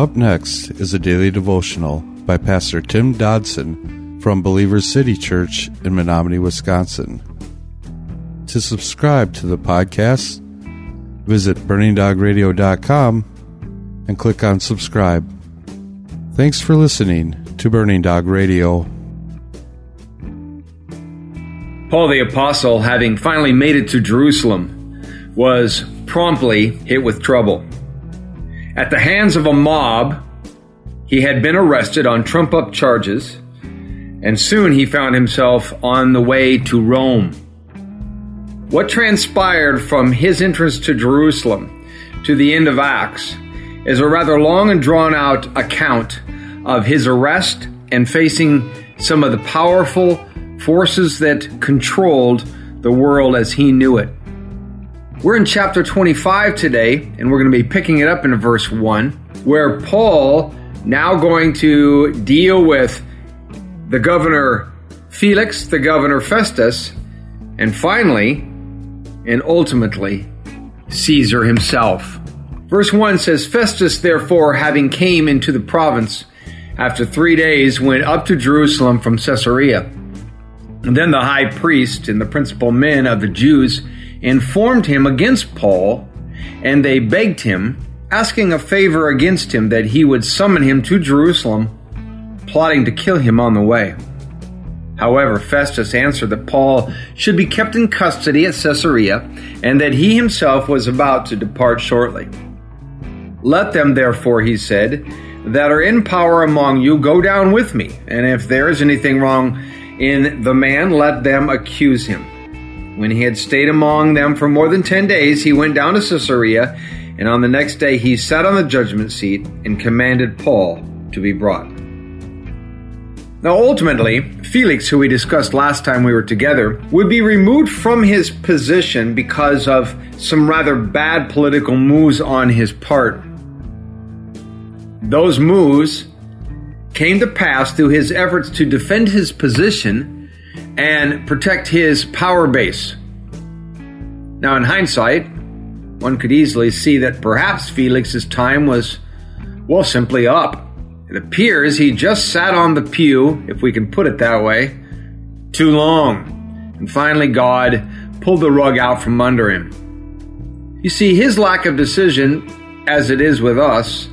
Up next is a daily devotional by Pastor Tim Dodson from Believers City Church in Menominee, Wisconsin. To subscribe to the podcast, visit burningdogradio.com and click on subscribe. Thanks for listening to Burning Dog Radio. Paul the Apostle, having finally made it to Jerusalem, was promptly hit with trouble. At the hands of a mob, he had been arrested on trump up charges, and soon he found himself on the way to Rome. What transpired from his entrance to Jerusalem to the end of Acts is a rather long and drawn out account of his arrest and facing some of the powerful forces that controlled the world as he knew it. We're in chapter 25 today, and we're going to be picking it up in verse 1, where Paul, now going to deal with the governor Felix, the governor Festus, and finally, and ultimately, Caesar himself. Verse 1 says, Festus, therefore, having came into the province, after three days, went up to Jerusalem from Caesarea. And then the high priest and the principal men of the Jews informed him against Paul, and they begged him, asking a favor against him that he would summon him to Jerusalem, plotting to kill him on the way. However, Festus answered that Paul should be kept in custody at Caesarea, and that he himself was about to depart shortly. Let them, therefore, he said, that are in power among you go down with me, and if there is anything wrong in the man, let them accuse him. When he had stayed among them for more than ten days, he went down to Caesarea, and on the next day he sat on the judgment seat and commanded Paul to be brought. Now, ultimately, Felix, who we discussed last time we were together, would be removed from his position because of some rather bad political moves on his part those moves came to pass through his efforts to defend his position and protect his power base. Now, in hindsight, one could easily see that perhaps Felix's time was, well, simply up. It appears he just sat on the pew, if we can put it that way, too long. And finally, God pulled the rug out from under him. You see, his lack of decision, as it is with us,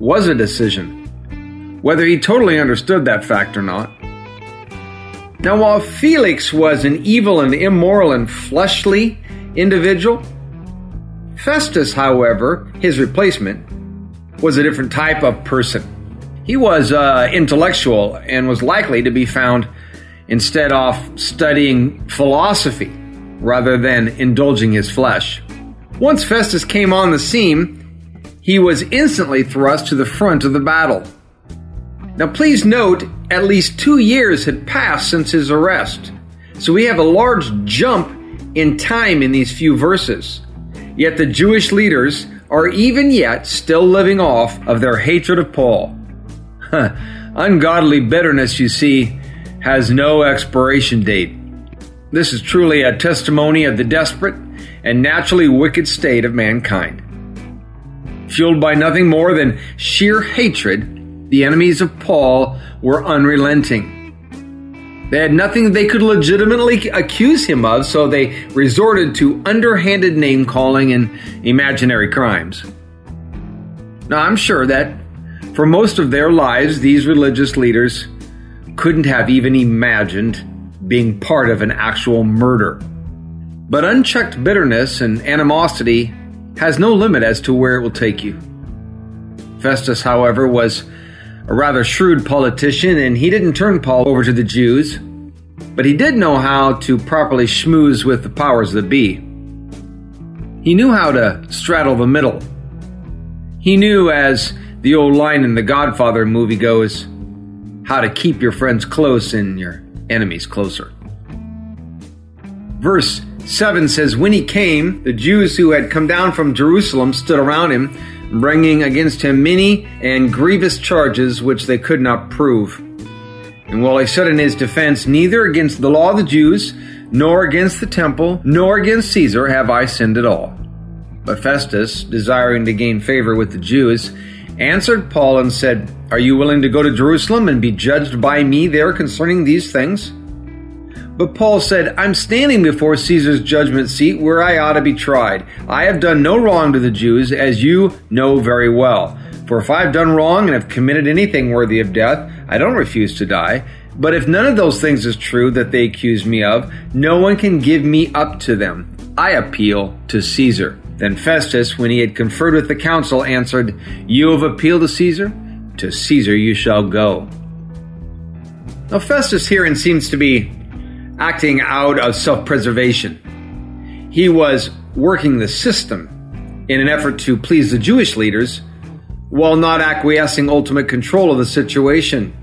was a decision, whether he totally understood that fact or not. Now, while Felix was an evil and immoral and fleshly individual, Festus, however, his replacement, was a different type of person. He was uh, intellectual and was likely to be found instead of studying philosophy rather than indulging his flesh. Once Festus came on the scene, he was instantly thrust to the front of the battle. Now, please note, at least two years had passed since his arrest, so we have a large jump in time in these few verses. Yet the Jewish leaders are even yet still living off of their hatred of Paul. Ungodly bitterness, you see, has no expiration date. This is truly a testimony of the desperate and naturally wicked state of mankind. Fueled by nothing more than sheer hatred, the enemies of Paul were unrelenting. They had nothing they could legitimately accuse him of, so they resorted to underhanded name calling and imaginary crimes. Now, I'm sure that for most of their lives, these religious leaders couldn't have even imagined being part of an actual murder. But unchecked bitterness and animosity has no limit as to where it will take you. Festus, however, was a rather shrewd politician, and he didn't turn Paul over to the Jews, but he did know how to properly schmooze with the powers that be. He knew how to straddle the middle. He knew, as the old line in the Godfather movie goes, how to keep your friends close and your enemies closer. Verse 7 says, When he came, the Jews who had come down from Jerusalem stood around him, bringing against him many and grievous charges which they could not prove. And while he said in his defense, Neither against the law of the Jews, nor against the temple, nor against Caesar have I sinned at all. But Festus, desiring to gain favor with the Jews, answered Paul and said, Are you willing to go to Jerusalem and be judged by me there concerning these things? But Paul said, I'm standing before Caesar's judgment seat where I ought to be tried. I have done no wrong to the Jews, as you know very well. For if I have done wrong and have committed anything worthy of death, I don't refuse to die. But if none of those things is true that they accuse me of, no one can give me up to them. I appeal to Caesar. Then Festus, when he had conferred with the council, answered, You have appealed to Caesar? To Caesar you shall go. Now, Festus herein seems to be acting out of self preservation. He was working the system in an effort to please the Jewish leaders while not acquiescing ultimate control of the situation.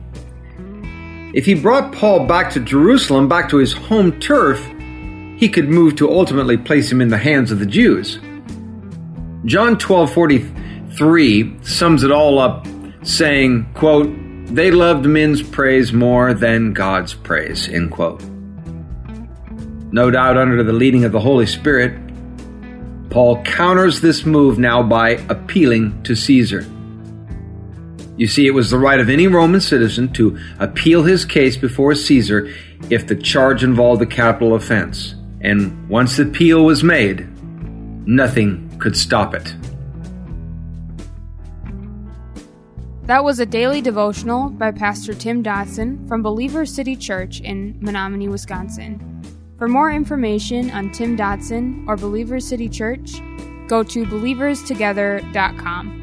If he brought Paul back to Jerusalem, back to his home turf, he could move to ultimately place him in the hands of the Jews. John 12:43 sums it all up saying, quote, "They loved men's praise more than God's praise." End quote no doubt under the leading of the Holy Spirit, Paul counters this move now by appealing to Caesar. You see, it was the right of any Roman citizen to appeal his case before Caesar if the charge involved a capital offense. And once the appeal was made, nothing could stop it. That was a daily devotional by Pastor Tim Dodson from Believer City Church in Menominee, Wisconsin. For more information on Tim Dodson or Believers City Church, go to believerstogether.com.